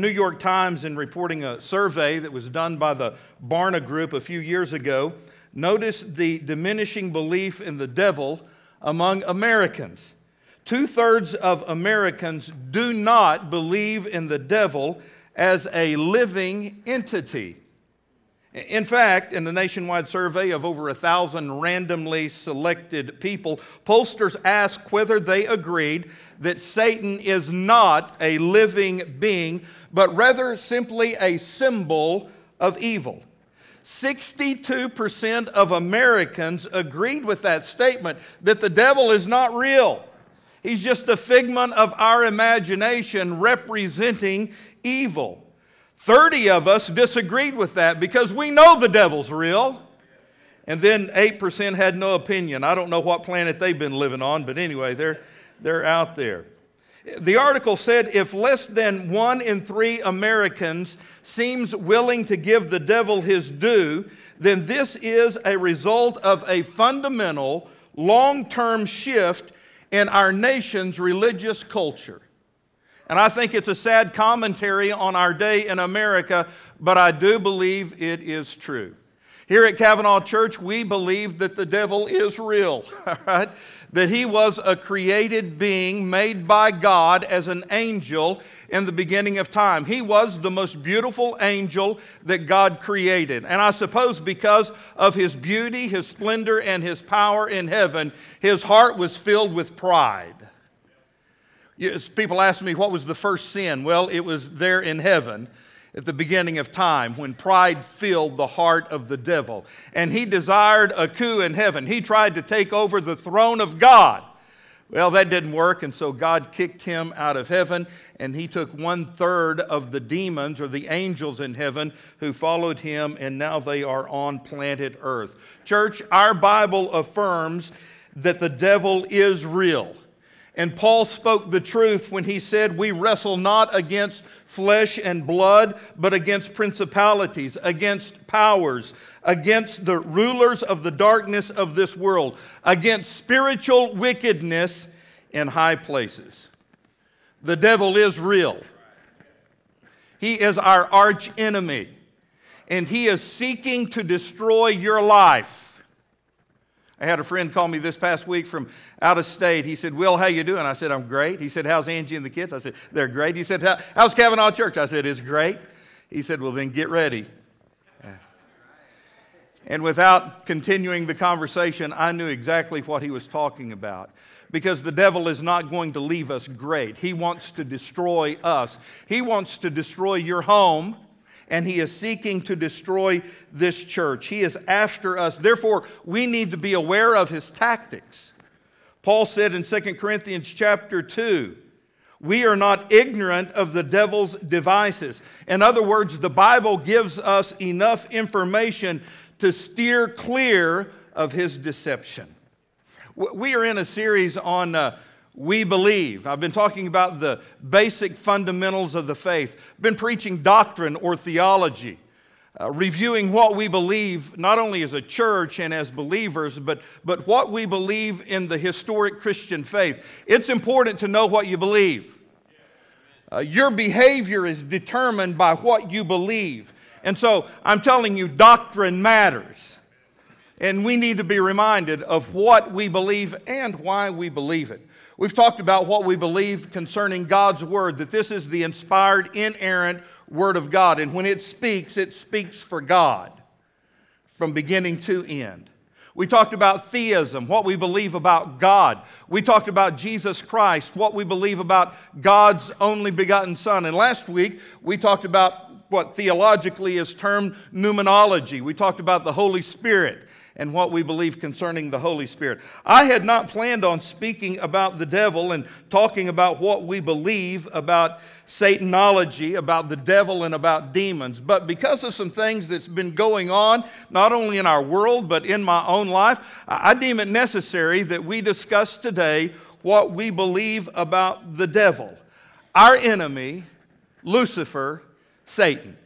New York Times, in reporting a survey that was done by the Barna Group a few years ago, noticed the diminishing belief in the devil among Americans. Two thirds of Americans do not believe in the devil as a living entity. In fact, in a nationwide survey of over a thousand randomly selected people, pollsters asked whether they agreed that Satan is not a living being, but rather simply a symbol of evil. 62% of Americans agreed with that statement that the devil is not real. He's just a figment of our imagination representing evil. 30 of us disagreed with that because we know the devil's real. And then 8% had no opinion. I don't know what planet they've been living on, but anyway, they're, they're out there. The article said if less than one in three Americans seems willing to give the devil his due, then this is a result of a fundamental, long term shift in our nation's religious culture. And I think it's a sad commentary on our day in America, but I do believe it is true. Here at Cavanaugh Church, we believe that the devil is real, right? That he was a created being made by God as an angel in the beginning of time. He was the most beautiful angel that God created. And I suppose because of his beauty, his splendor, and his power in heaven, his heart was filled with pride. People ask me, what was the first sin? Well, it was there in heaven at the beginning of time when pride filled the heart of the devil. And he desired a coup in heaven. He tried to take over the throne of God. Well, that didn't work, and so God kicked him out of heaven, and he took one third of the demons or the angels in heaven who followed him, and now they are on planet earth. Church, our Bible affirms that the devil is real. And Paul spoke the truth when he said, We wrestle not against flesh and blood, but against principalities, against powers, against the rulers of the darkness of this world, against spiritual wickedness in high places. The devil is real. He is our arch enemy, and he is seeking to destroy your life. I had a friend call me this past week from out of state. He said, Will, how you doing? I said, I'm great. He said, How's Angie and the kids? I said, They're great. He said, How's Cavanaugh Church? I said, It's great. He said, Well, then get ready. And without continuing the conversation, I knew exactly what he was talking about. Because the devil is not going to leave us great. He wants to destroy us. He wants to destroy your home and he is seeking to destroy this church. He is after us. Therefore, we need to be aware of his tactics. Paul said in 2 Corinthians chapter 2, we are not ignorant of the devil's devices. In other words, the Bible gives us enough information to steer clear of his deception. We are in a series on uh, we believe. I've been talking about the basic fundamentals of the faith, been preaching doctrine or theology, uh, reviewing what we believe not only as a church and as believers, but, but what we believe in the historic Christian faith. It's important to know what you believe. Uh, your behavior is determined by what you believe. And so I'm telling you, doctrine matters. And we need to be reminded of what we believe and why we believe it. We've talked about what we believe concerning God's Word, that this is the inspired, inerrant Word of God. And when it speaks, it speaks for God from beginning to end. We talked about theism, what we believe about God. We talked about Jesus Christ, what we believe about God's only begotten Son. And last week, we talked about what theologically is termed pneumonology. We talked about the Holy Spirit and what we believe concerning the Holy Spirit. I had not planned on speaking about the devil and talking about what we believe about Satanology, about the devil, and about demons. But because of some things that's been going on, not only in our world, but in my own life, I deem it necessary that we discuss today what we believe about the devil, our enemy, Lucifer, Satan.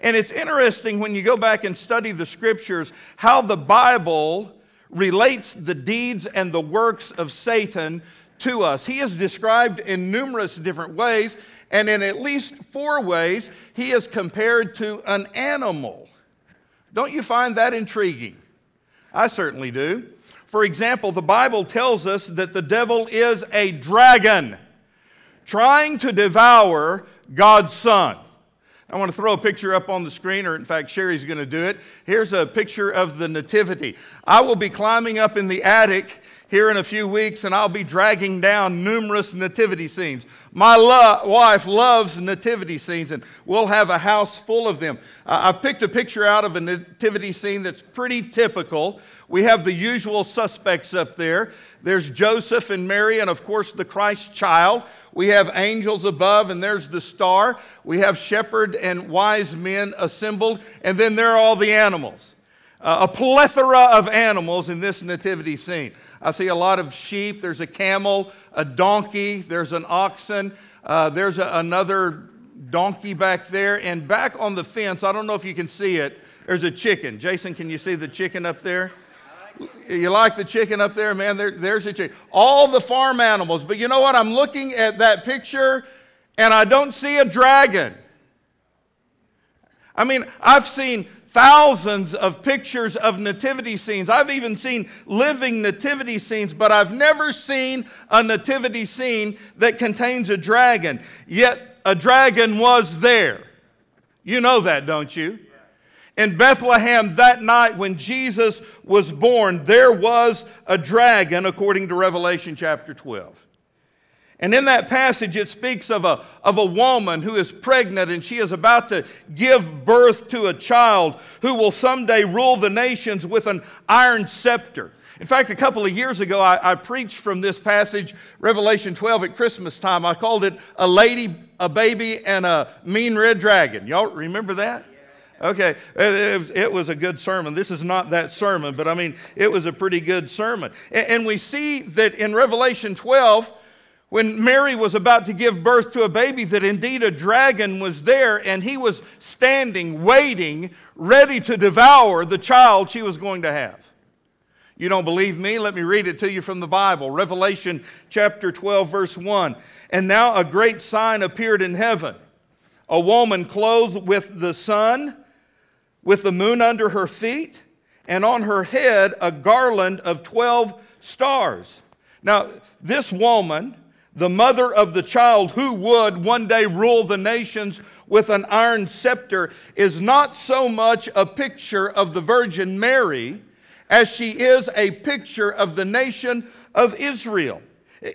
And it's interesting when you go back and study the scriptures how the Bible relates the deeds and the works of Satan to us. He is described in numerous different ways, and in at least four ways, he is compared to an animal. Don't you find that intriguing? I certainly do. For example, the Bible tells us that the devil is a dragon trying to devour God's Son. I want to throw a picture up on the screen, or in fact, Sherry's going to do it. Here's a picture of the Nativity. I will be climbing up in the attic here in a few weeks, and I'll be dragging down numerous nativity scenes. My lo- wife loves nativity scenes, and we'll have a house full of them. Uh, I've picked a picture out of a nativity scene that's pretty typical. We have the usual suspects up there. There's Joseph and Mary, and of course, the Christ child. We have angels above, and there's the star. We have shepherd and wise men assembled, and then there are all the animals. Uh, a plethora of animals in this nativity scene. I see a lot of sheep. There's a camel, a donkey, there's an oxen, uh, there's a, another donkey back there, and back on the fence, I don't know if you can see it, there's a chicken. Jason, can you see the chicken up there? You like the chicken up there, man? There, there's a chicken. All the farm animals. But you know what? I'm looking at that picture and I don't see a dragon. I mean, I've seen thousands of pictures of nativity scenes. I've even seen living nativity scenes, but I've never seen a nativity scene that contains a dragon. Yet a dragon was there. You know that, don't you? In Bethlehem that night when Jesus was born, there was a dragon, according to Revelation chapter 12. And in that passage, it speaks of a, of a woman who is pregnant and she is about to give birth to a child who will someday rule the nations with an iron scepter. In fact, a couple of years ago, I, I, preached from this passage, Revelation 12, at Christmas time. I called it A Lady, a Baby, and a Mean Red Dragon. Y'all remember that? Okay, it, it, was a good sermon. This is not that sermon, but I mean, it was a pretty good sermon. And, and we see that in Revelation 12, when Mary was about to give birth to a baby, that indeed a dragon was there and he was standing, waiting, ready to devour the child she was going to have. You don't believe me? Let me read it to you from the Bible. Revelation chapter 12, verse 1. And now a great sign appeared in heaven a woman clothed with the sun with the moon under her feet, and on her head a garland of 12 stars. Now, this woman, the mother of the child who would one day rule the nations with an iron scepter, is not so much a picture of the Virgin Mary as she is a picture of the nation of Israel.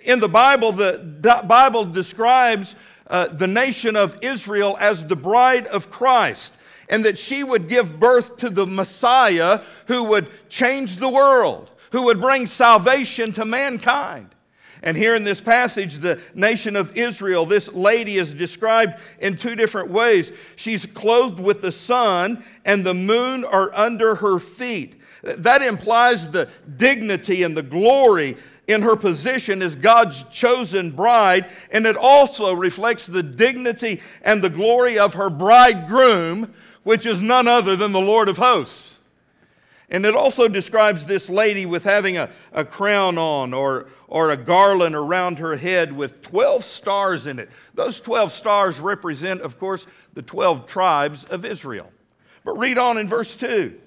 In the Bible, the Bible describes uh, the nation of Israel as the bride of Christ and that she would give birth to the Messiah who would change the world, who would bring salvation to mankind. And here in this passage, the nation of Israel, this lady is described in two different ways. She's clothed with the sun, and the moon are under her feet. That implies the dignity and the glory in her position as God's chosen bride, and it also reflects the dignity and the glory of her bridegroom, which is none other than the Lord of hosts. And it also describes this lady with having a, a crown on or, or a garland around her head with 12 stars in it. Those 12 stars represent, of course, the 12 tribes of Israel. But read on in verse 2.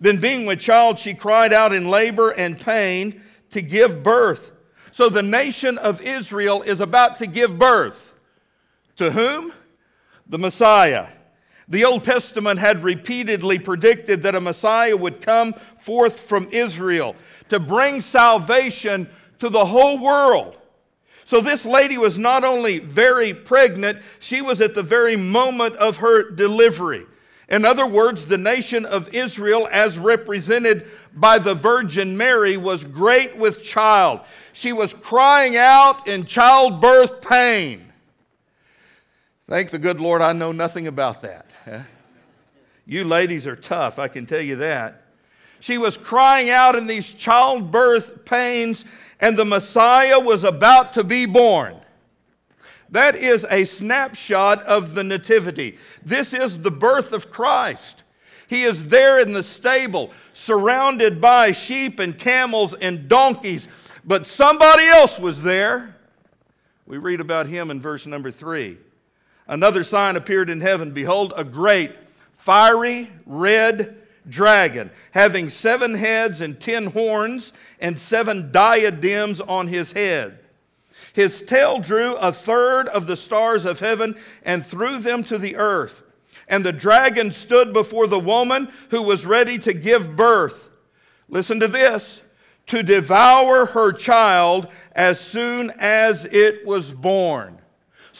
Then, being with child, she cried out in labor and pain to give birth. So the nation of Israel is about to give birth. To whom? The Messiah. The Old Testament had repeatedly predicted that a Messiah would come forth from Israel to bring salvation to the whole world. So, this lady was not only very pregnant, she was at the very moment of her delivery. In other words, the nation of Israel, as represented by the Virgin Mary, was great with child. She was crying out in childbirth pain. Thank the good Lord, I know nothing about that. You ladies are tough, I can tell you that. She was crying out in these childbirth pains, and the Messiah was about to be born. That is a snapshot of the Nativity. This is the birth of Christ. He is there in the stable, surrounded by sheep and camels and donkeys, But somebody else was there. We read about him in verse number three. Another sign appeared in heaven. Behold, a great, fiery, red dragon, having seven heads and ten horns, and seven diadems on his head. His tail drew a third of the stars of heaven and threw them to the earth. And the dragon stood before the woman who was ready to give birth. Listen to this to devour her child as soon as it was born.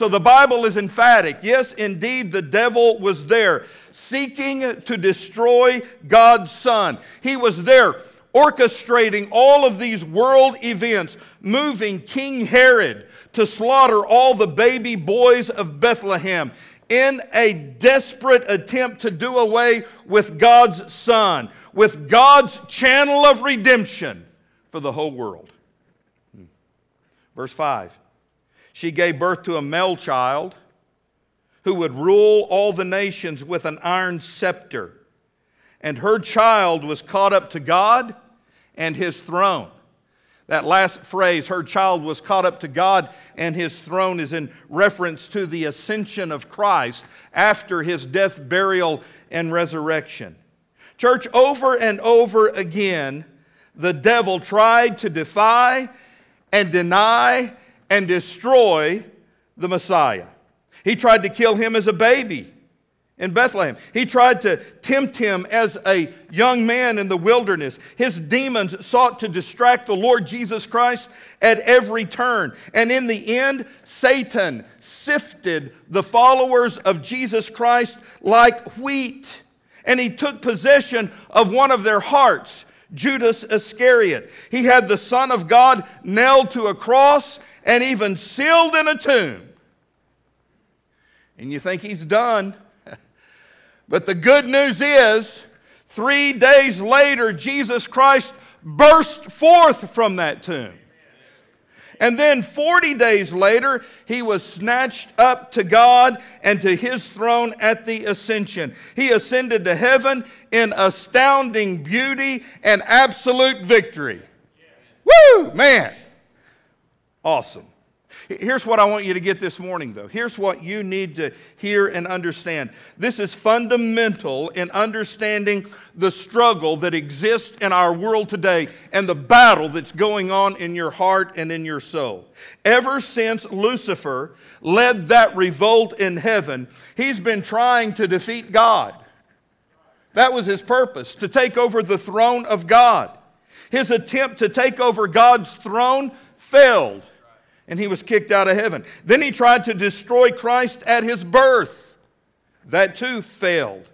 So the Bible is emphatic. Yes, indeed, the devil was there seeking to destroy God's Son. He was there orchestrating all of these world events, moving King Herod to slaughter all the baby boys of Bethlehem in a desperate attempt to do away with God's Son, with God's channel of redemption for the whole world. Hmm. Verse 5 She gave birth to a male child who would rule all the nations with an iron scepter. And her child was caught up to God and his throne. That last phrase, her child was caught up to God and his throne, is in reference to the ascension of Christ after his death, burial, and resurrection. Church, over and over again, the devil tried to defy and deny and destroy the Messiah. He tried to kill him as a baby in Bethlehem. He tried to tempt him as a young man in the wilderness. His demons sought to distract the Lord Jesus Christ at every turn. And in the end, Satan sifted the followers of Jesus Christ like wheat. And he took possession of one of their hearts, Judas Iscariot. He had the Son of God nailed to a cross and even sealed in a tomb. And you think he's done. But the good news is, three days later, Jesus Christ burst forth from that tomb. And then 40 days later, he was snatched up to God and to his throne at the ascension. He ascended to heaven in astounding beauty and absolute victory. Woo, man. Awesome. Here's what I want you to get this morning, though. Here's what you need to hear and understand. This is fundamental in understanding the struggle that exists in our world today and the battle that's going on in your heart and in your soul. Ever since Lucifer led that revolt in heaven, he's been trying to defeat God. That was his purpose, to take over the throne of God. His attempt to take over God's throne failed and he was kicked out of heaven. Then he tried to destroy Christ at his birth. That too failed.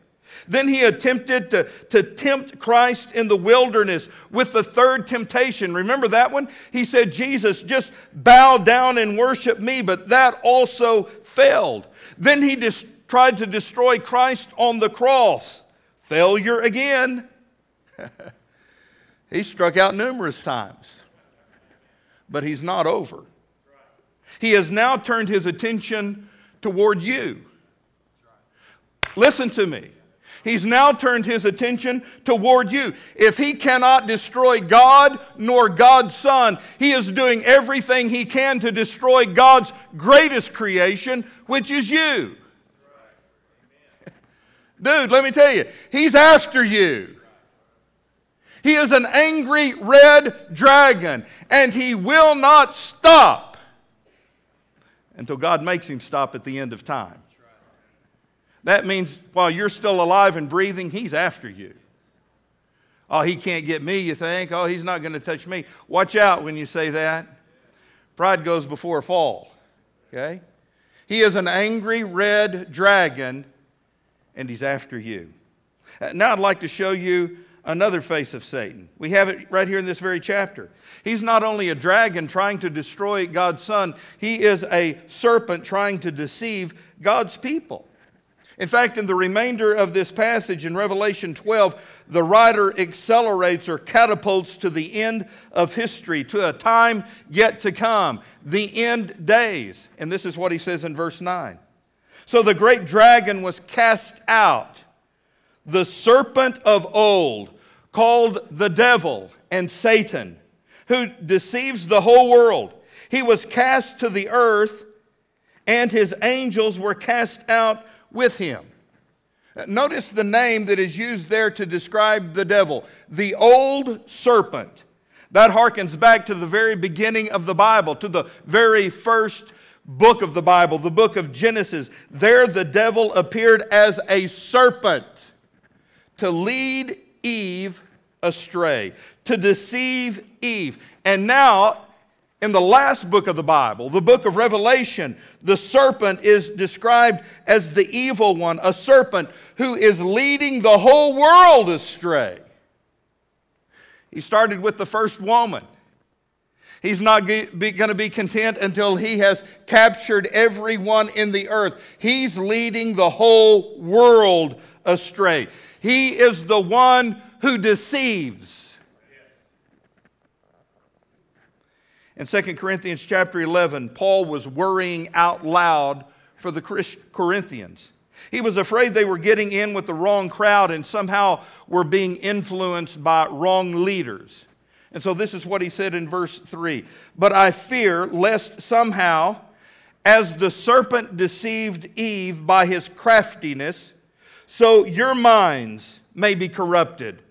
Then he attempted to, to tempt Christ in the wilderness with the third temptation. Remember that one? He said, Jesus, just bow down and worship me, but that also failed. Then he dis- tried to destroy Christ on the cross. Failure again. he struck out numerous times, but he's not over. He has now turned his attention toward you. Listen to me. He's now turned his attention toward you. If he cannot destroy God nor God's Son, he is doing everything he can to destroy God's greatest creation, which is you. Dude, let me tell you, he's after you. He is an angry red dragon, and he will not stop until God makes him stop at the end of time. That means while you're still alive and breathing, he's after you. Oh, he can't get me, you think? Oh, he's not going to touch me. Watch out when you say that. Pride goes before a fall. Okay? He is an angry red dragon, and he's after you. Now I'd like to show you another face of Satan. We have it right here in this very chapter. He's not only a dragon trying to destroy God's son, he is a serpent trying to deceive God's people. In fact, in the remainder of this passage in Revelation 12, the writer accelerates or catapults to the end of history, to a time yet to come, the end days. And this is what he says in verse 9. So the great dragon was cast out, the serpent of old called the devil and Satan, who deceives the whole world. He was cast to the earth, and his angels were cast out with him. Notice the name that is used there to describe the devil the old serpent. That harkens back to the very beginning of the Bible, to the very first book of the Bible, the book of Genesis. There, the devil appeared as a serpent to lead Eve astray, to deceive Eve. And now, in the last book of the Bible, the book of Revelation, the serpent is described as the evil one, a serpent who is leading the whole world astray. He started with the first woman. He's not going to be content until he has captured everyone in the earth. He's leading the whole world astray. He is the one who deceives. In 2 Corinthians chapter 11, Paul was worrying out loud for the Corinthians. He was afraid they were getting in with the wrong crowd and somehow were being influenced by wrong leaders. And so this is what he said in verse 3 But I fear lest somehow, as the serpent deceived Eve by his craftiness, so your minds may be corrupted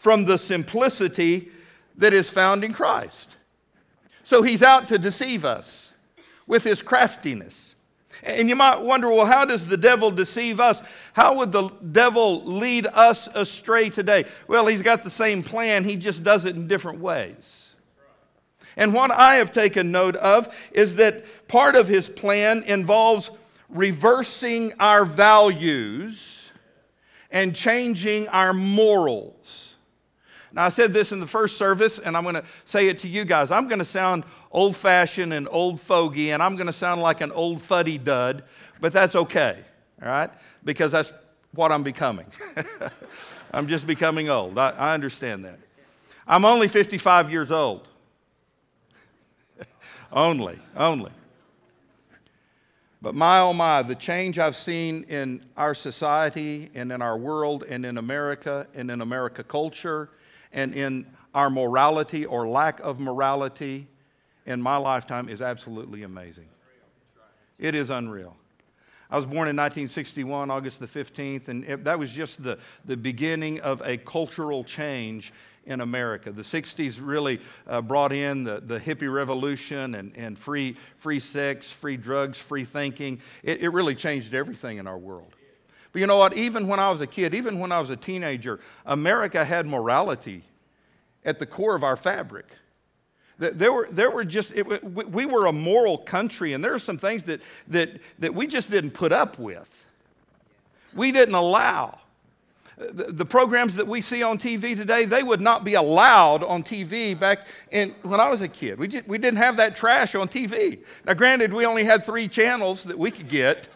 from the simplicity that is found in Christ. So he's out to deceive us with his craftiness. And you might wonder, well, how does the devil deceive us? How would the devil lead us astray today? Well, he's got the same plan, he just does it in different ways. And what I have taken note of is that part of his plan involves reversing our values and changing our morals. Now, I said this in the first service, and I'm going to say it to you guys. I'm going to sound old fashioned and old fogey, and I'm going to sound like an old fuddy dud, but that's okay, all right? Because that's what I'm becoming. I'm just becoming old. I, I understand that. I'm only 55 years old. only, only. But my oh my, the change I've seen in our society and in our world and in America and in America culture and in our morality or lack of morality in my lifetime is absolutely amazing. It is unreal. I was born in 1961, August the 15th, and it, that was just the, the beginning of a cultural change in America. The 60s really uh, brought in the, the hippie revolution and, and free, free sex, free drugs, free thinking. It, it really changed everything in our world. But you know what? Even when I was a kid, even when I was a teenager, America had morality at the core of our fabric. There were, there were just, it, we were a moral country, and there are some things that, that, that we just didn't put up with. We didn't allow. The, the programs that we see on TV today, they would not be allowed on TV back in, when I was a kid. We, just, we didn't have that trash on TV. Now, granted, we only had three channels that we could get.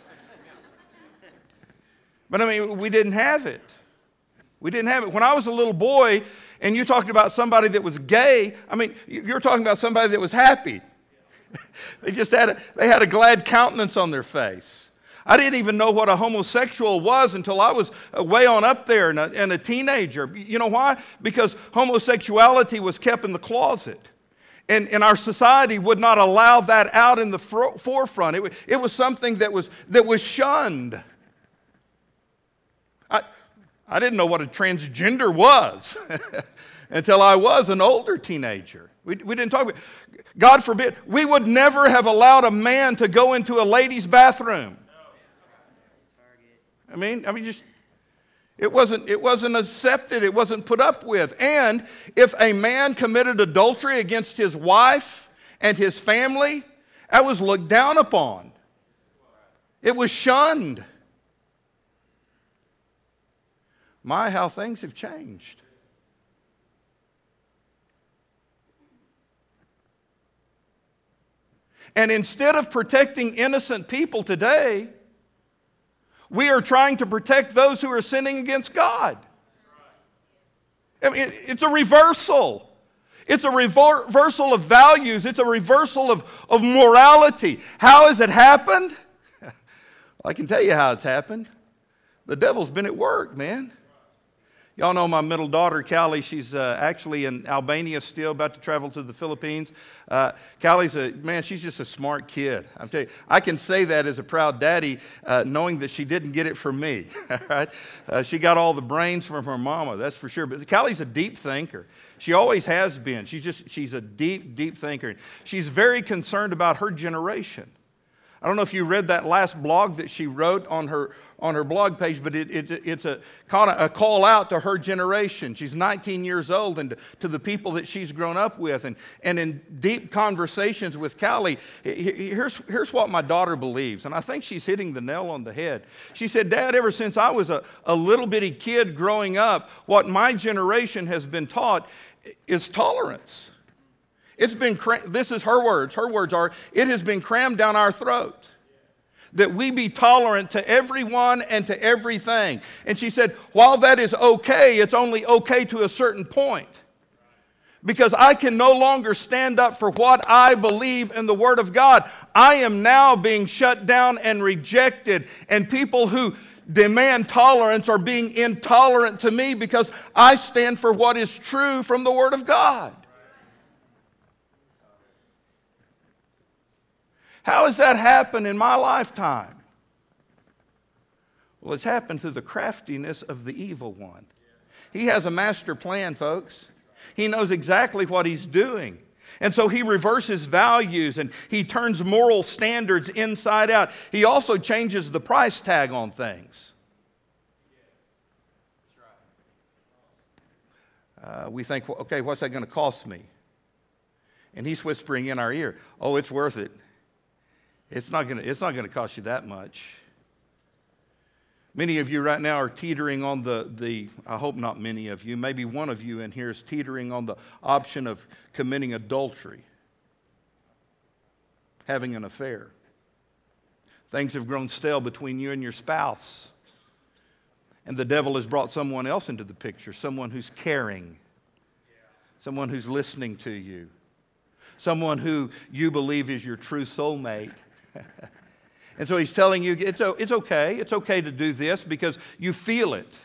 But I mean, we didn't have it. We didn't have it. When I was a little boy and you talked about somebody that was gay, I mean, you're talking about somebody that was happy. they just had a, they had a glad countenance on their face. I didn't even know what a homosexual was until I was uh, way on up there and a, and a teenager. You know why? Because homosexuality was kept in the closet. And, and our society would not allow that out in the forefront. It, it was something that was, that was shunned. I didn't know what a transgender was until I was an older teenager. We, we didn't talk about God forbid, we would never have allowed a man to go into a lady's bathroom. I mean, I mean, just it wasn't, it wasn't accepted, it wasn't put up with. And if a man committed adultery against his wife and his family, that was looked down upon. It was shunned. My, how things have changed. And instead of protecting innocent people today, we are trying to protect those who are sinning against God. I mean, it's a reversal. It's a reversal of values. It's a reversal of, of morality. How has it happened? I can tell you how it's happened. The devil's been at work, man. Y'all know my middle daughter, Callie. She's uh, actually in Albania still, about to travel to the Philippines. Uh, Callie's a, man, she's just a smart kid. I'm telling you, I can say that as a proud daddy, uh, knowing that she didn't get it from me, right? Uh, she got all the brains from her mama, that's for sure. But Callie's a deep thinker. She always has been. She's just, she's a deep, deep thinker. She's very concerned about her generation. I don't know if you read that last blog that she wrote on her, on her blog page, but it, it, it's a, a call out to her generation. She's 19 years old and to, the people that she's grown up with. And, and in deep conversations with Callie, here's, here's what my daughter believes. And I think she's hitting the nail on the head. She said, Dad, ever since I was a, a little bitty kid growing up, what my generation has been taught is tolerance. It's been, this is her words. Her words are, it has been crammed down our throat that we be tolerant to everyone and to everything. And she said, while that is okay, it's only okay to a certain point. Because I can no longer stand up for what I believe in the Word of God. I am now being shut down and rejected, and people who demand tolerance are being intolerant to me because I stand for what is true from the Word of God. How has that happened in my lifetime? Well, it's happened through the craftiness of the evil one. He has a master plan, folks. He knows exactly what he's doing. And so he reverses values and he turns moral standards inside out. He also changes the price tag on things. Uh, we think, okay, what's that going to cost me? And he's whispering in our ear, oh, it's worth it. It's not going to, cost you that much. Many of you right now are teetering on the, the, I hope not many of you, maybe one of you in here is teetering on the option of committing adultery, having an affair. Things have grown stale between you and your spouse. And the devil has brought someone else into the picture, someone who's caring, someone who's listening to you, someone who you believe is your true soulmate. and so he's telling you it's, it's okay. It's okay to do this because you feel it.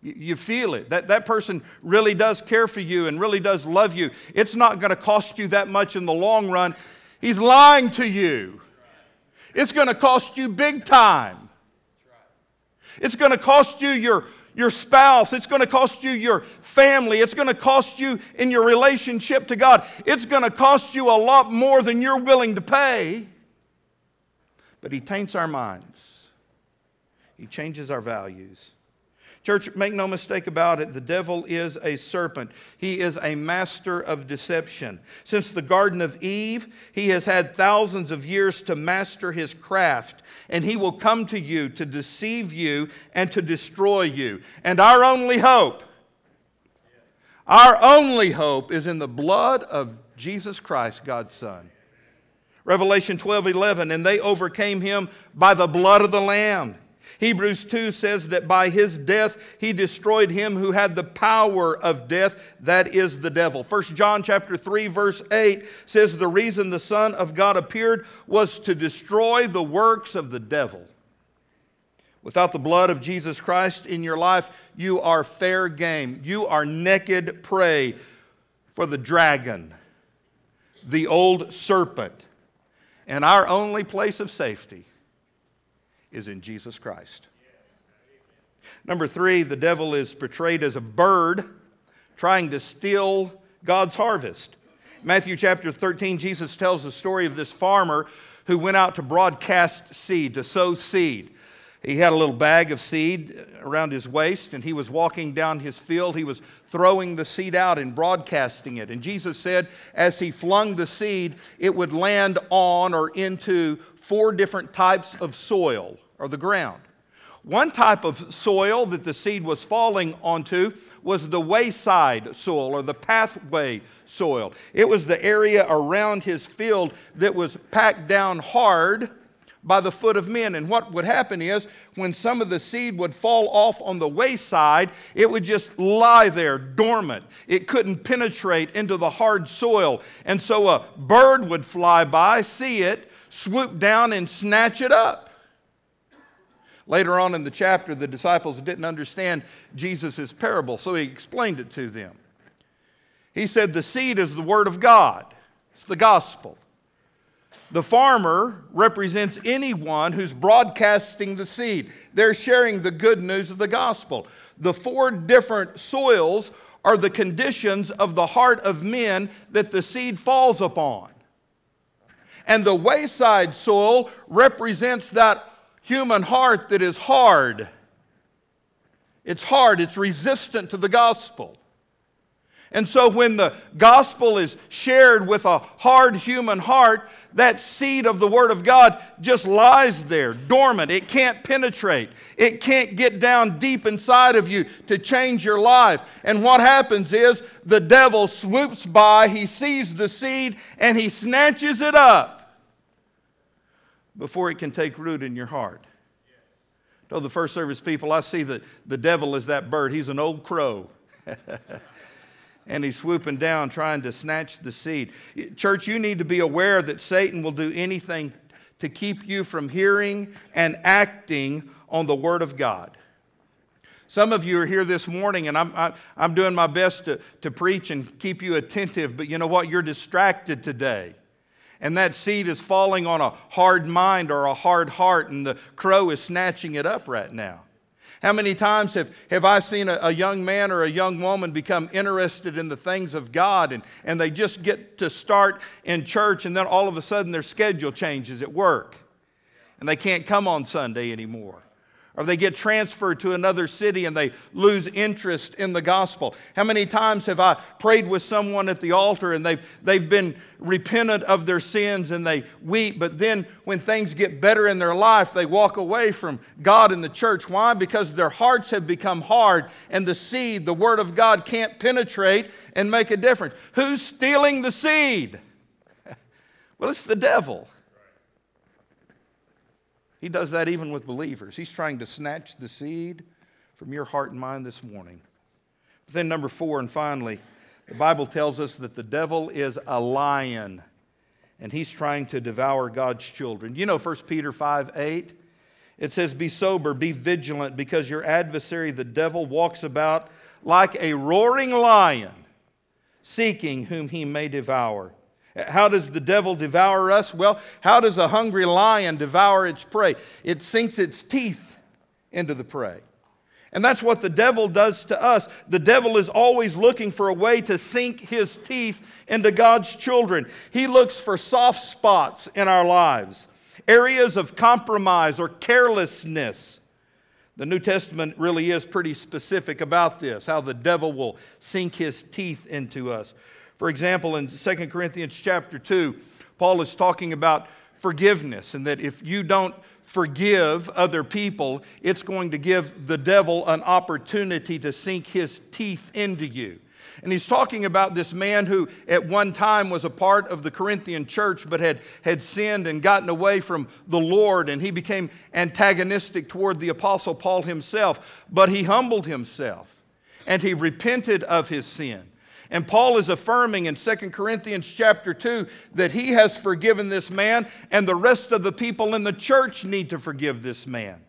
You feel it. That, that person really does care for you and really does love you. It's not going to cost you that much in the long run. He's lying to you. It's going to cost you big time. It's going to cost you your, your spouse. It's going to cost you your family. It's going to cost you in your relationship to God. It's going to cost you a lot more than you're willing to pay but he taints our minds. He changes our values. Church, make no mistake about it, the devil is a serpent. He is a master of deception. Since the Garden of Eve, he has had thousands of years to master his craft, and he will come to you to deceive you and to destroy you. And our only hope, our only hope is in the blood of Jesus Christ, God's Son. Revelation 12 11, and they overcame him by the blood of the Lamb. Hebrews 2 says that by his death he destroyed him who had the power of death, that is the devil. 1 John chapter 3 verse 8 says the reason the son of God appeared was to destroy the works of the devil. Without the blood of Jesus Christ in your life, you are fair game. You are naked prey for the dragon, the old serpent and our only place of safety is in Jesus Christ. Number three, the devil is portrayed as a bird trying to steal God's harvest. Matthew chapter 13, Jesus tells the story of this farmer who went out to broadcast seed, to sow seed. He had a little bag of seed around his waist, and he was walking down his field. He was throwing the seed out and broadcasting it. And Jesus said, as he flung the seed, it would land on or into four different types of soil or the ground. One type of soil that the seed was falling onto was the wayside soil or the pathway soil. It was the area around his field that was packed down hard by the foot of men. And what would happen is when some of the seed would fall off on the wayside, it would just lie there dormant. It couldn't penetrate into the hard soil. And so a bird would fly by, see it, swoop down, and snatch it up. Later on in the chapter, the disciples didn't understand Jesus' parable, so he explained it to them. He said, The seed is the word of God, it's the gospel. The farmer represents anyone who's broadcasting the seed. They're sharing the good news of the gospel. The four different soils are the conditions of the heart of men that the seed falls upon. And the wayside soil represents that human heart that is hard. It's hard, it's resistant to the gospel. And so when the gospel is shared with a hard human heart, that seed of the Word of God just lies there, dormant. It can't penetrate. It can't get down deep inside of you to change your life. And what happens is the devil swoops by, he sees the seed, and he snatches it up before it can take root in your heart. Told the first service people, I see that the devil is that bird. He's an old crow. and he's swooping down trying to snatch the seed. Church, you need to be aware that Satan will do anything to keep you from hearing and acting on the Word of God. Some of you are here this morning, and I'm, I'm doing my best to, to preach and keep you attentive, but you know what? You're distracted today. And that seed is falling on a hard mind or a hard heart, and the crow is snatching it up right now. How many times have, have I seen a, a, young man or a young woman become interested in the things of God and, and they just get to start in church and then all of a sudden their schedule changes at work and they can't come on Sunday anymore? Or they get transferred to another city and they lose interest in the gospel. How many times have I prayed with someone at the altar and they've, they've been repentant of their sins and they weep, but then when things get better in their life, they walk away from God and the church. Why? Because their hearts have become hard and the seed, the Word of God, can't penetrate and make a difference. Who's stealing the seed? well, it's the devil. He does that even with believers. He's trying to snatch the seed from your heart and mind this morning. But then, number four, and finally, the Bible tells us that the devil is a lion and he's trying to devour God's children. You know 1 Peter 5 8? It says, Be sober, be vigilant, because your adversary, the devil, walks about like a roaring lion, seeking whom he may devour. How does the devil devour us? Well, how does a hungry lion devour its prey? It sinks its teeth into the prey. And that's what the devil does to us. The devil is always looking for a way to sink his teeth into God's children. He looks for soft spots in our lives, areas of compromise or carelessness. The New Testament really is pretty specific about this, how the devil will sink his teeth into us. For example, in 2 Corinthians chapter 2, Paul is talking about forgiveness and that if you don't forgive other people, it's going to give the devil an opportunity to sink his teeth into you. And he's talking about this man who at one time was a part of the Corinthian church but had, had sinned and gotten away from the Lord, and he became antagonistic toward the Apostle Paul himself. But he humbled himself and he repented of his sin. And Paul is affirming in 2 Corinthians chapter 2 that he has forgiven this man, and the rest of the people in the church need to forgive this man.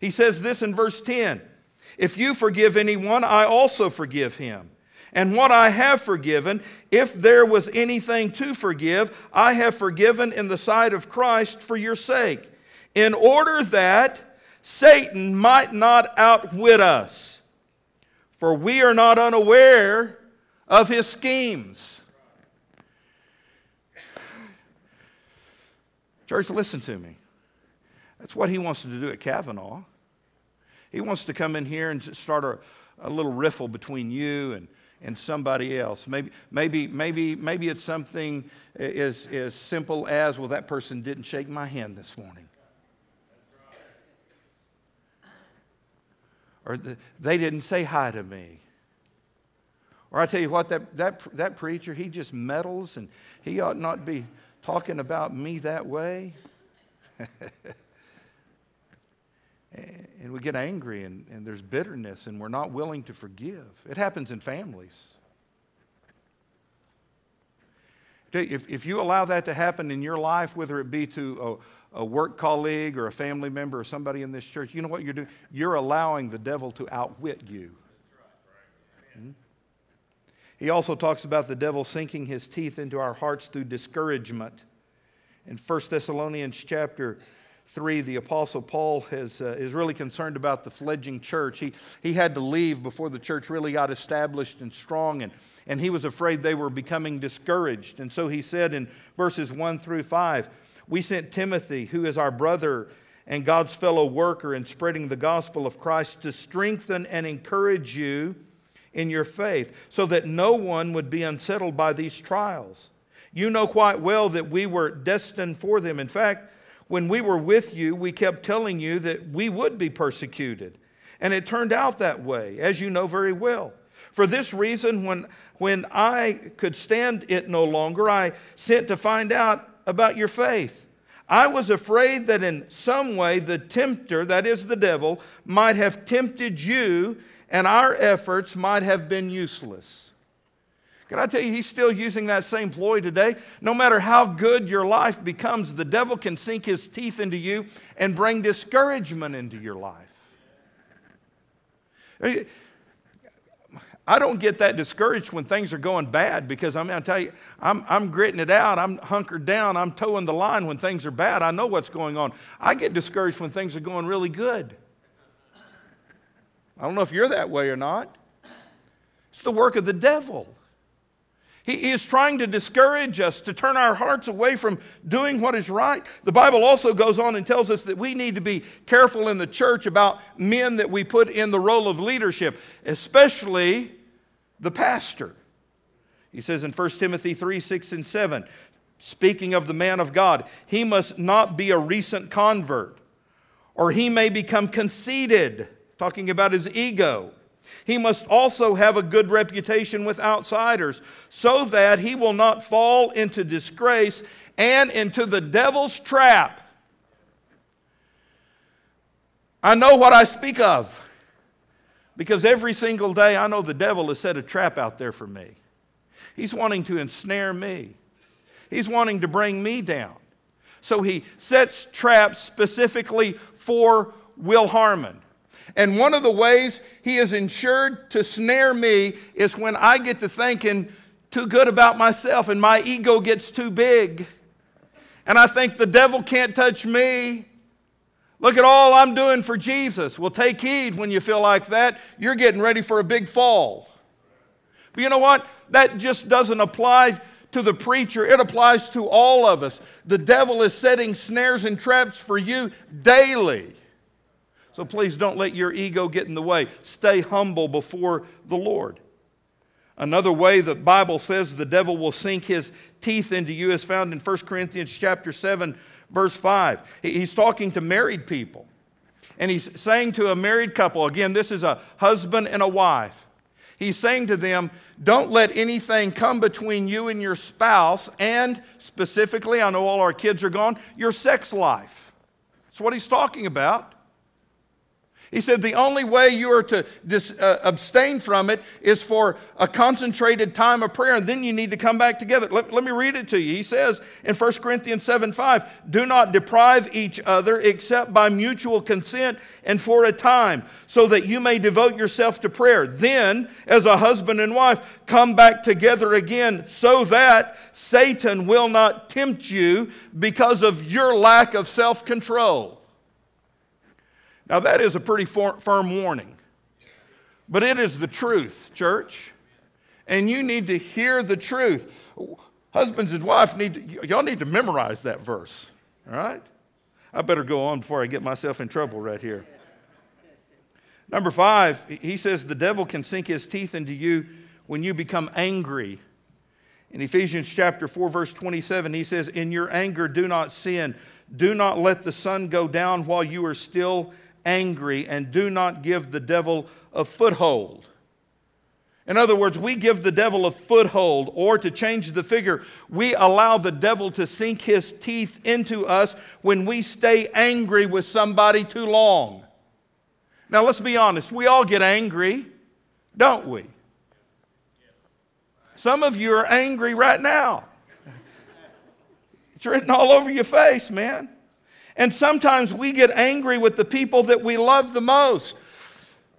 He says this in verse 10 If you forgive anyone, I also forgive him. And what I have forgiven, if there was anything to forgive, I have forgiven in the sight of Christ for your sake, in order that Satan might not outwit us. For we are not unaware of his schemes. Church, listen to me. That's what he wants to do at Cavanaugh. He wants to come in here and start a, a little riffle between you and, and somebody else. Maybe, maybe, maybe, maybe it's something as, as simple as, well, that person didn't shake my hand this morning. Or the, they didn't say hi to me. Or I tell you what, that, that, that preacher, he just meddles and he ought not be talking about me that way. and we get angry and, and there's bitterness and we're not willing to forgive. It happens in families. If, if you allow that to happen in your life, whether it be to a a work colleague or a family member or somebody in this church, you know what you're doing? You're allowing the devil to outwit you. Hmm? He also talks about the devil sinking his teeth into our hearts through discouragement. In 1 Thessalonians chapter 3, the Apostle Paul has, uh, is really concerned about the fledgling church. He, he had to leave before the church really got established and strong, and, and he was afraid they were becoming discouraged. And so he said in verses 1 through 5, We sent Timothy, who is our brother and God's fellow worker in spreading the gospel of Christ, to strengthen and encourage you in your faith, so that no one would be unsettled by these trials. You know quite well that we were destined for them. In fact, when we were with you, we kept telling you that we would be persecuted. And it turned out that way, as you know very well. For this reason, when, when I could stand it no longer, I sent to find out about your faith. I was afraid that in some way the tempter, that is the devil, might have tempted you and our efforts might have been useless. Can I tell you, he's still using that same ploy today? No matter how good your life becomes, the devil can sink his teeth into you and bring discouragement into your life. I don't get that discouraged when things are going bad because I'm going to tell you, I'm, I'm gritting it out. I'm hunkered down. I'm toeing the line when things are bad. I know what's going on. I get discouraged when things are going really good. I don't know if you're that way or not. It's the work of the devil. He is trying to discourage us, to turn our hearts away from doing what is right. The Bible also goes on and tells us that we need to be careful in the church about men that we put in the role of leadership, especially the pastor. He says in 1 Timothy 3 6 and 7, speaking of the man of God, he must not be a recent convert, or he may become conceited, talking about his ego he must also have a good reputation with outsiders so that he will not fall into disgrace and into the devil's trap. I know what I speak of because every single day I know the devil has set a trap out there for me. He's wanting to ensnare me, he's wanting to bring me down. So he sets traps specifically for Will Harmon. And one of the ways he is ensured to snare me is when I get to thinking too good about myself and my ego gets too big. And I think the devil can't touch me. Look at all I'm doing for Jesus. Well, take heed when you feel like that. You're getting ready for a big fall. But you know what? That just doesn't apply to the preacher, it applies to all of us. The devil is setting snares and traps for you daily. So please don't let your ego get in the way. Stay humble before the Lord. Another way the Bible says the devil will sink his teeth into you is found in 1 Corinthians chapter 7 verse 5. He's talking to married people. And he's saying to a married couple, again this is a husband and a wife. He's saying to them, don't let anything come between you and your spouse and specifically, I know all our kids are gone, your sex life. That's what he's talking about. He said the only way you are to dis, uh, abstain from it is for a concentrated time of prayer, and then you need to come back together. Let, let me read it to you. He says in 1 Corinthians 7 5, do not deprive each other except by mutual consent and for a time, so that you may devote yourself to prayer. Then, as a husband and wife, come back together again, so that Satan will not tempt you because of your lack of self control. Now, that is a pretty firm warning, but it is the truth, church. And you need to hear the truth. Husbands and wives need to, y'all need to memorize that verse, all right? I better go on before I get myself in trouble right here. Number five, he says the devil can sink his teeth into you when you become angry. In Ephesians chapter 4, verse 27, he says, In your anger, do not sin. Do not let the sun go down while you are still angry and do not give the devil a foothold. In other words, we give the devil a foothold, or to change the figure, we allow the devil to sink his teeth into us when we stay angry with somebody too long. Now, let's be honest, we all get angry, don't we? Some of you are angry right now. It's written all over your face, man. And sometimes we get angry with the people that we love the most.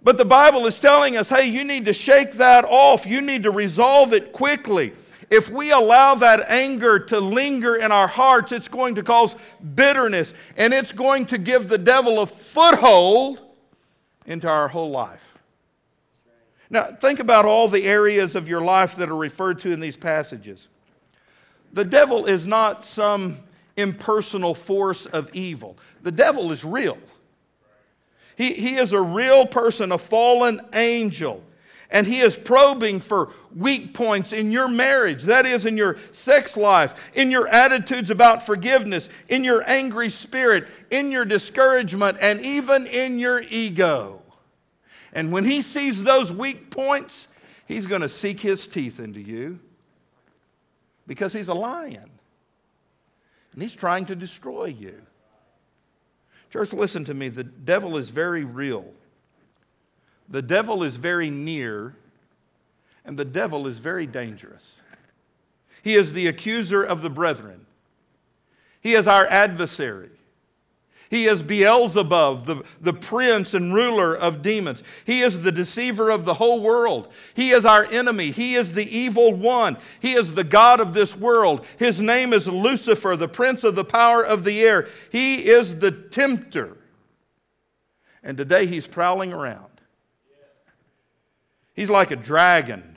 But the Bible is telling us hey, you need to shake that off. You need to resolve it quickly. If we allow that anger to linger in our hearts, it's going to cause bitterness and it's going to give the devil a foothold into our whole life. Now, think about all the areas of your life that are referred to in these passages. The devil is not some impersonal force of evil, the devil is real. He, he is a real person, a fallen angel. And he is probing for weak points in your marriage, that is, in your sex life, in your attitudes about forgiveness, in your angry spirit, in your discouragement, and even in your ego. And when he sees those weak points, he's going to seek his teeth into you because he's a lion. And he's trying to destroy you. Church, listen to me. The devil is very real. The devil is very near, and the devil is very dangerous. He is the accuser of the brethren, he is our adversary. He is Beelzebub, the, the prince and ruler of demons. He is the deceiver of the whole world. He is our enemy. He is the evil one. He is the God of this world. His name is Lucifer, the prince of the power of the air. He is the tempter. And today he's prowling around. He's like a dragon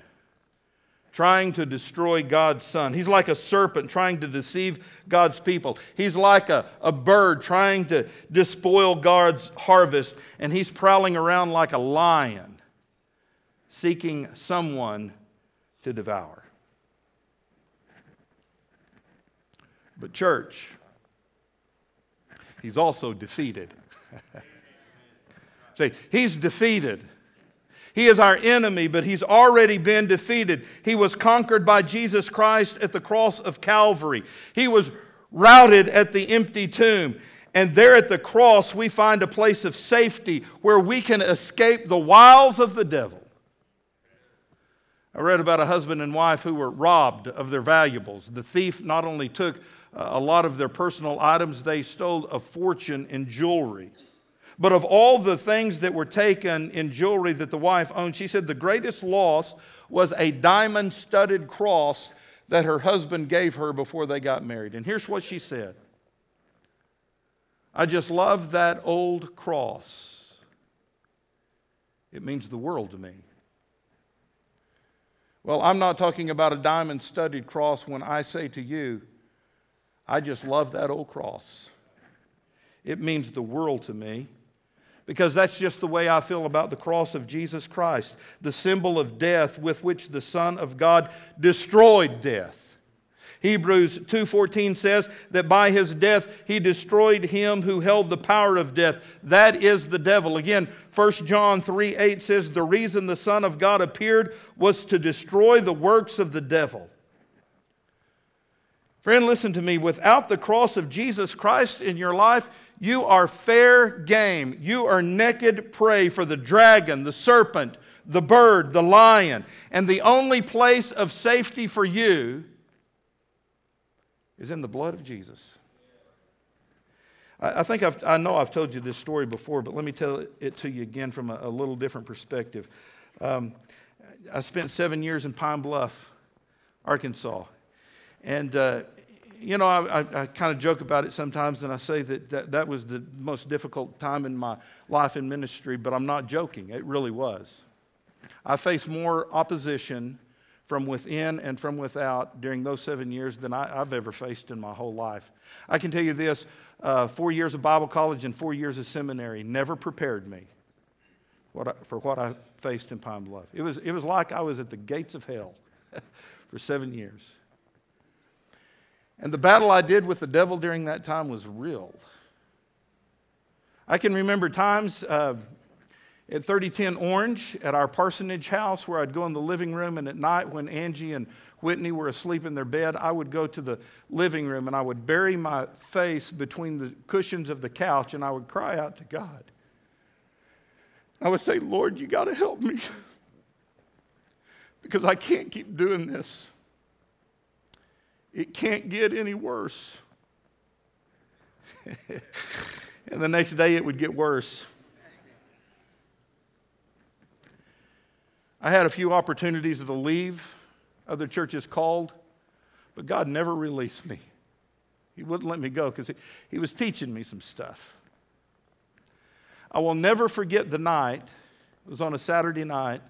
trying to destroy God's son. He's like a serpent trying to deceive God's people. He's like a, a bird trying to despoil God's harvest. And he's prowling around like a lion, seeking someone to devour. But, church, he's also defeated. See, he's defeated. He is our enemy, but he's already been defeated. He was conquered by Jesus Christ at the cross of Calvary. He was routed at the empty tomb. And there at the cross, we find a place of safety where we can escape the wiles of the devil. I read about a husband and wife who were robbed of their valuables. The thief not only took uh, a lot of their personal items, they stole a fortune in jewelry. But of all the things that were taken in jewelry that the wife owned, she said the greatest loss was a diamond studded cross that her husband gave her before they got married. And here's what she said I just love that old cross. It means the world to me. Well, I'm not talking about a diamond studded cross when I say to you, I just love that old cross. It means the world to me because that's just the way I feel about the cross of Jesus Christ, the symbol of death with which the Son of God destroyed death. Hebrews 2:14 says that by his death he destroyed him who held the power of death. That is the devil. Again 1 John 3:8 says the reason the son of God appeared was to destroy the works of the devil Friend listen to me without the cross of Jesus Christ in your life you are fair game. You are naked prey for the dragon, the serpent, the bird, the lion. And the only place of safety for you is in the blood of Jesus. I, think I've, i know I've told you this story before, but let me tell it to you again from a, a little different perspective. Um, I spent seven years in Pine Bluff, Arkansas. And uh, you know, I, I, I kind of joke about it sometimes, and I say that, that that was the most difficult time in my life in ministry, but I'm not joking. It really was. I faced more opposition from within and from without during those seven years than I, have ever faced in my whole life. I can tell you this uh, four years of Bible college and four years of seminary never prepared me what I, for what I faced in Pine Bluff. It was, it was like I was at the gates of hell for seven years. And the battle I did with the devil during that time was real. I can remember times uh, at 3010 Orange at our parsonage house where I'd go in the living room, and at night when Angie and Whitney were asleep in their bed, I would go to the living room and I would bury my face between the cushions of the couch and I would cry out to God. I would say, Lord, you got to help me because I can't keep doing this. It can't get any worse. and the next day it would get worse. I had a few opportunities to leave. Other churches called, but God never released me. He wouldn't let me go because he, he was teaching me some stuff. I will never forget the night. It was on a Saturday night.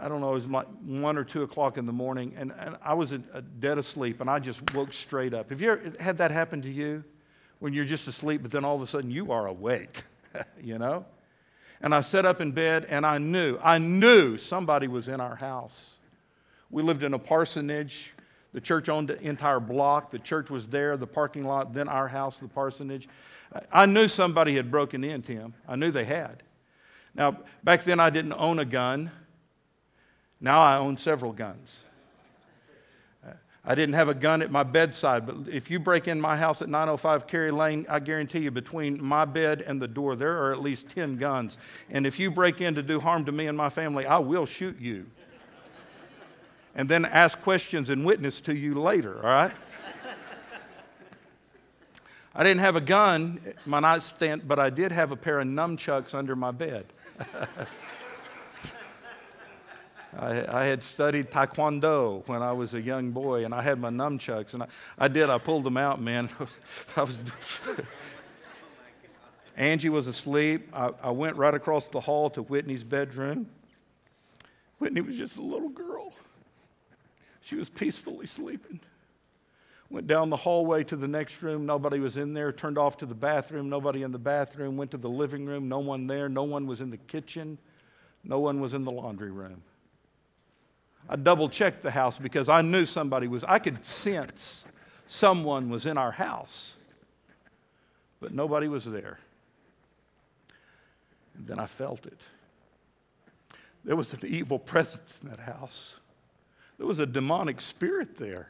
I don't know, it was like one or two o'clock in the morning, and, and I was dead asleep, and I just woke straight up. Have you ever had that happen to you? When you're just asleep, but then all of a sudden you are awake, you know? And I sat up in bed, and I knew, I knew somebody was in our house. We lived in a parsonage. The church owned the entire block. The church was there, the parking lot, then our house, the parsonage. I knew somebody had broken in, Tim. I knew they had. Now, back then I didn't own a gun. Now I own several guns. Uh, I didn't have a gun at my bedside, but if you break in my house at 905 Cary Lane, I guarantee you between my bed and the door, there are at least 10 guns. And if you break in to do harm to me and my family, I will shoot you. and then ask questions and witness to you later, all right? I didn't have a gun, my nightstand, but I did have a pair of nunchucks under my bed. I, I, had studied Taekwondo when I was a young boy, and I had my nunchucks, and I, I did. I pulled them out, man. I was. Angie was asleep. I, I went right across the hall to Whitney's bedroom. Whitney was just a little girl. She was peacefully sleeping. Went down the hallway to the next room. Nobody was in there. Turned off to the bathroom. Nobody in the bathroom. Went to the living room. No one there. No one was in the kitchen. No one was in the laundry room. I double checked the house because I knew somebody was, I could sense someone was in our house, but nobody was there. And then I felt it. There was an evil presence in that house, there was a demonic spirit there.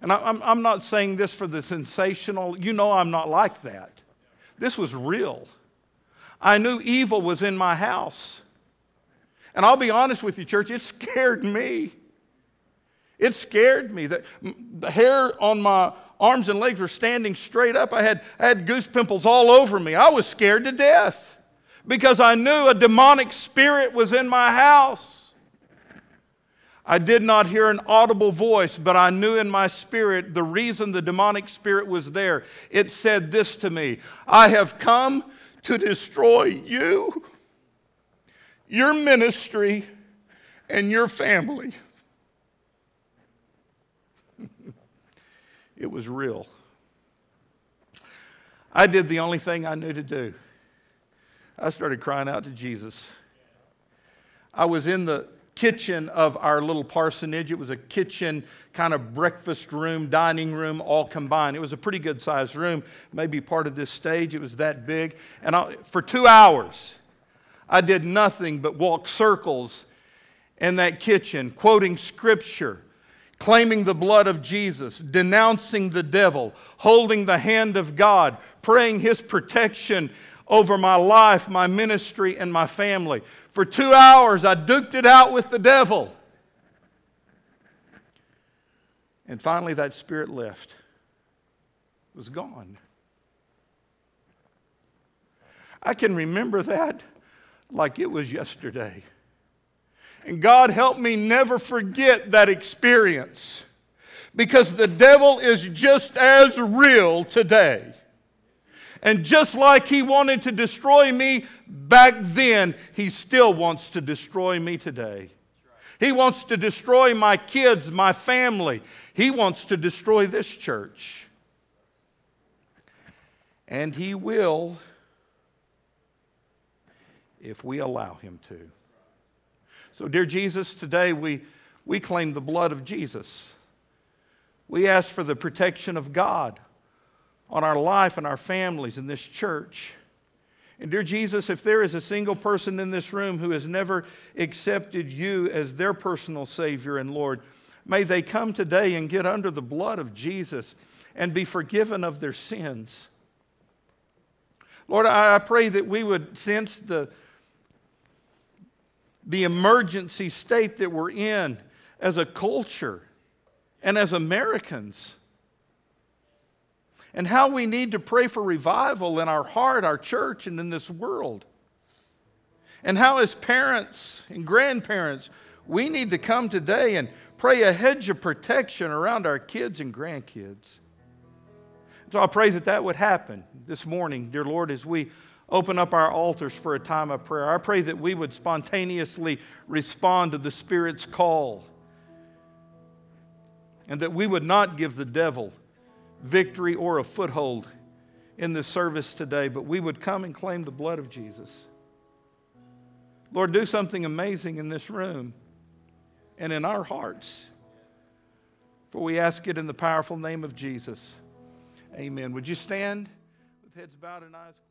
And I, am I'm not saying this for the sensational, you know, I'm not like that. This was real. I knew evil was in my house. And I'll be honest with you, church, it scared me. It scared me. The, the hair on my arms and legs were standing straight up. I had, I had goose pimples all over me. I was scared to death because I knew a demonic spirit was in my house. I did not hear an audible voice, but I knew in my spirit the reason the demonic spirit was there. It said this to me I have come to destroy you your ministry, and your family. it was real. I did the only thing I knew to do. I started crying out to Jesus. I was in the kitchen of our little parsonage. It was a kitchen, kind of breakfast room, dining room, all combined. It was a pretty good sized room, maybe part of this stage. It was that big. And I, for two hours, I did nothing but walk circles in that kitchen, quoting scripture, claiming the blood of Jesus, denouncing the devil, holding the hand of God, praying his protection over my life, my ministry, and my family. For two hours, I duked it out with the devil. And finally, that spirit left, it was gone. I can remember that like it was yesterday. And God help me never forget that experience because the devil is just as real today. And just like he wanted to destroy me back then, he still wants to destroy me today. He wants to destroy my kids, my family. He wants to destroy this church. And he will if we allow Him to. So, dear Jesus, today we, we claim the blood of Jesus. We ask for the protection of God on our life and our families in this church. And, dear Jesus, if there is a single person in this room who has never accepted you as their personal Savior and Lord, may they come today and get under the blood of Jesus and be forgiven of their sins. Lord, I pray that we would sense the, the emergency state that we're in as a culture and as Americans. and how we need to pray for revival in our heart, our church, and in this world. And how, as parents and grandparents, we need to come today and pray a hedge of protection around our kids and grandkids. So I pray that that would happen this morning, dear Lord, as we open up our altars for a time of prayer. I pray that we would spontaneously respond to the Spirit's call and that we would not give the devil victory or a foothold in this service today, but we would come and claim the blood of Jesus. Lord, do something amazing in this room and in our hearts. For we ask it in the powerful name of Jesus. Amen. Would you stand with heads bowed and eyes closed?